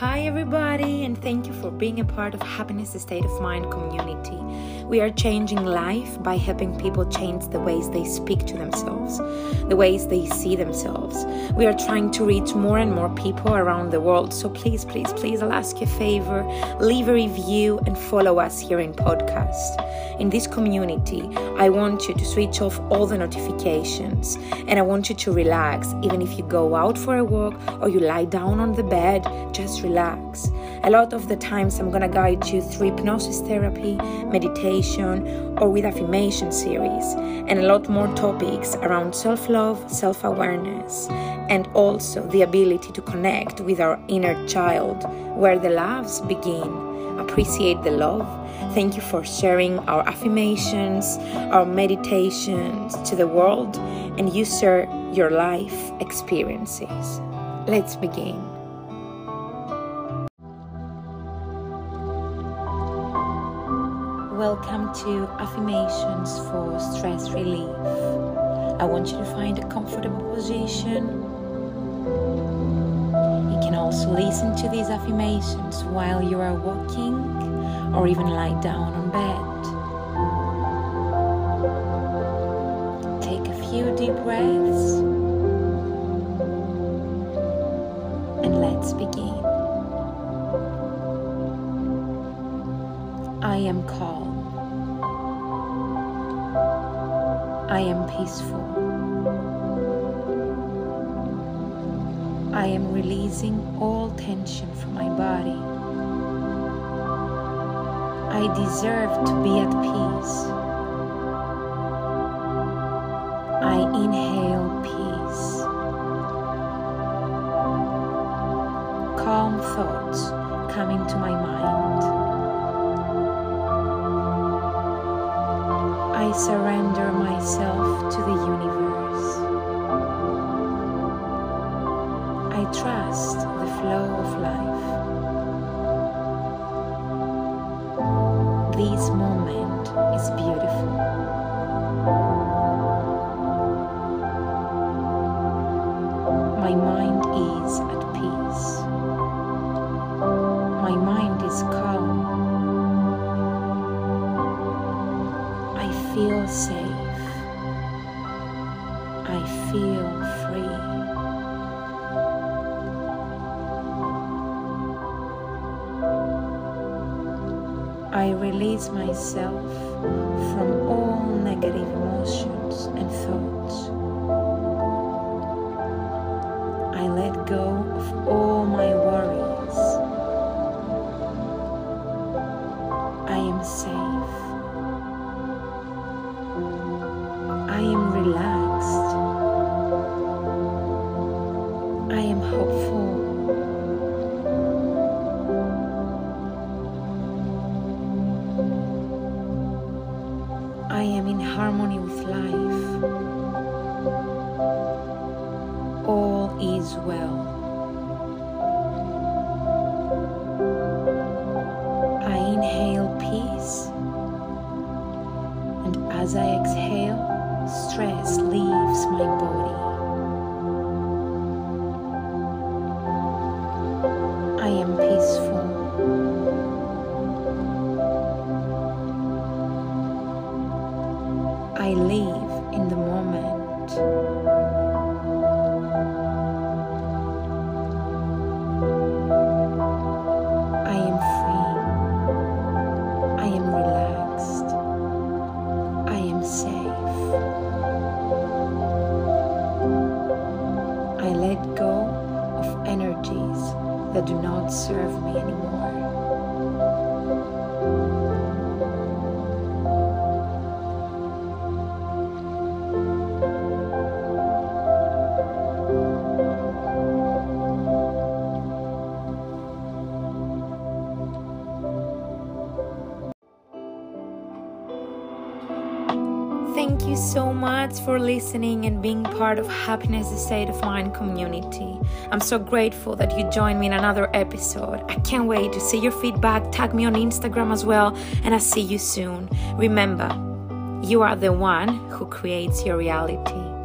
Hi, everybody, and thank you for being a part of Happiness State of Mind community. We are changing life by helping people change the ways they speak to themselves, the ways they see themselves. We are trying to reach more and more people around the world. So please, please, please, I'll ask you a favor leave a review and follow us here in podcast. In this community, I want you to switch off all the notifications and I want you to relax. Even if you go out for a walk or you lie down on the bed, just relax. A lot of the times, I'm gonna guide you through hypnosis therapy, meditation, or with affirmation series, and a lot more topics around self love, self awareness, and also the ability to connect with our inner child, where the loves begin. Appreciate the love. Thank you for sharing our affirmations, our meditations to the world, and you share your life experiences. Let's begin. Welcome to Affirmations for Stress Relief. I want you to find a comfortable position. You can also listen to these affirmations while you are walking or even lie down on bed. Take a few deep breaths and let's begin. I am calm. I am peaceful. I am releasing all tension from my body. I deserve to be at peace. I inhale peace. Calm thoughts come into my mind. I surrender myself to the universe. I trust the flow of life. This moment is beautiful. My mind is at peace. My mind feel safe. I feel free. I release myself from all negative emotions and thoughts. I let go of all my worries. I am safe. Well. I inhale peace, and as I exhale, stress leaves my body. I am peaceful. I live in the moment. Let go of energies that do not serve me anymore. Thank you so much for listening and being part of Happiness State of Mind community. I'm so grateful that you joined me in another episode. I can't wait to see your feedback. Tag me on Instagram as well, and I'll see you soon. Remember, you are the one who creates your reality.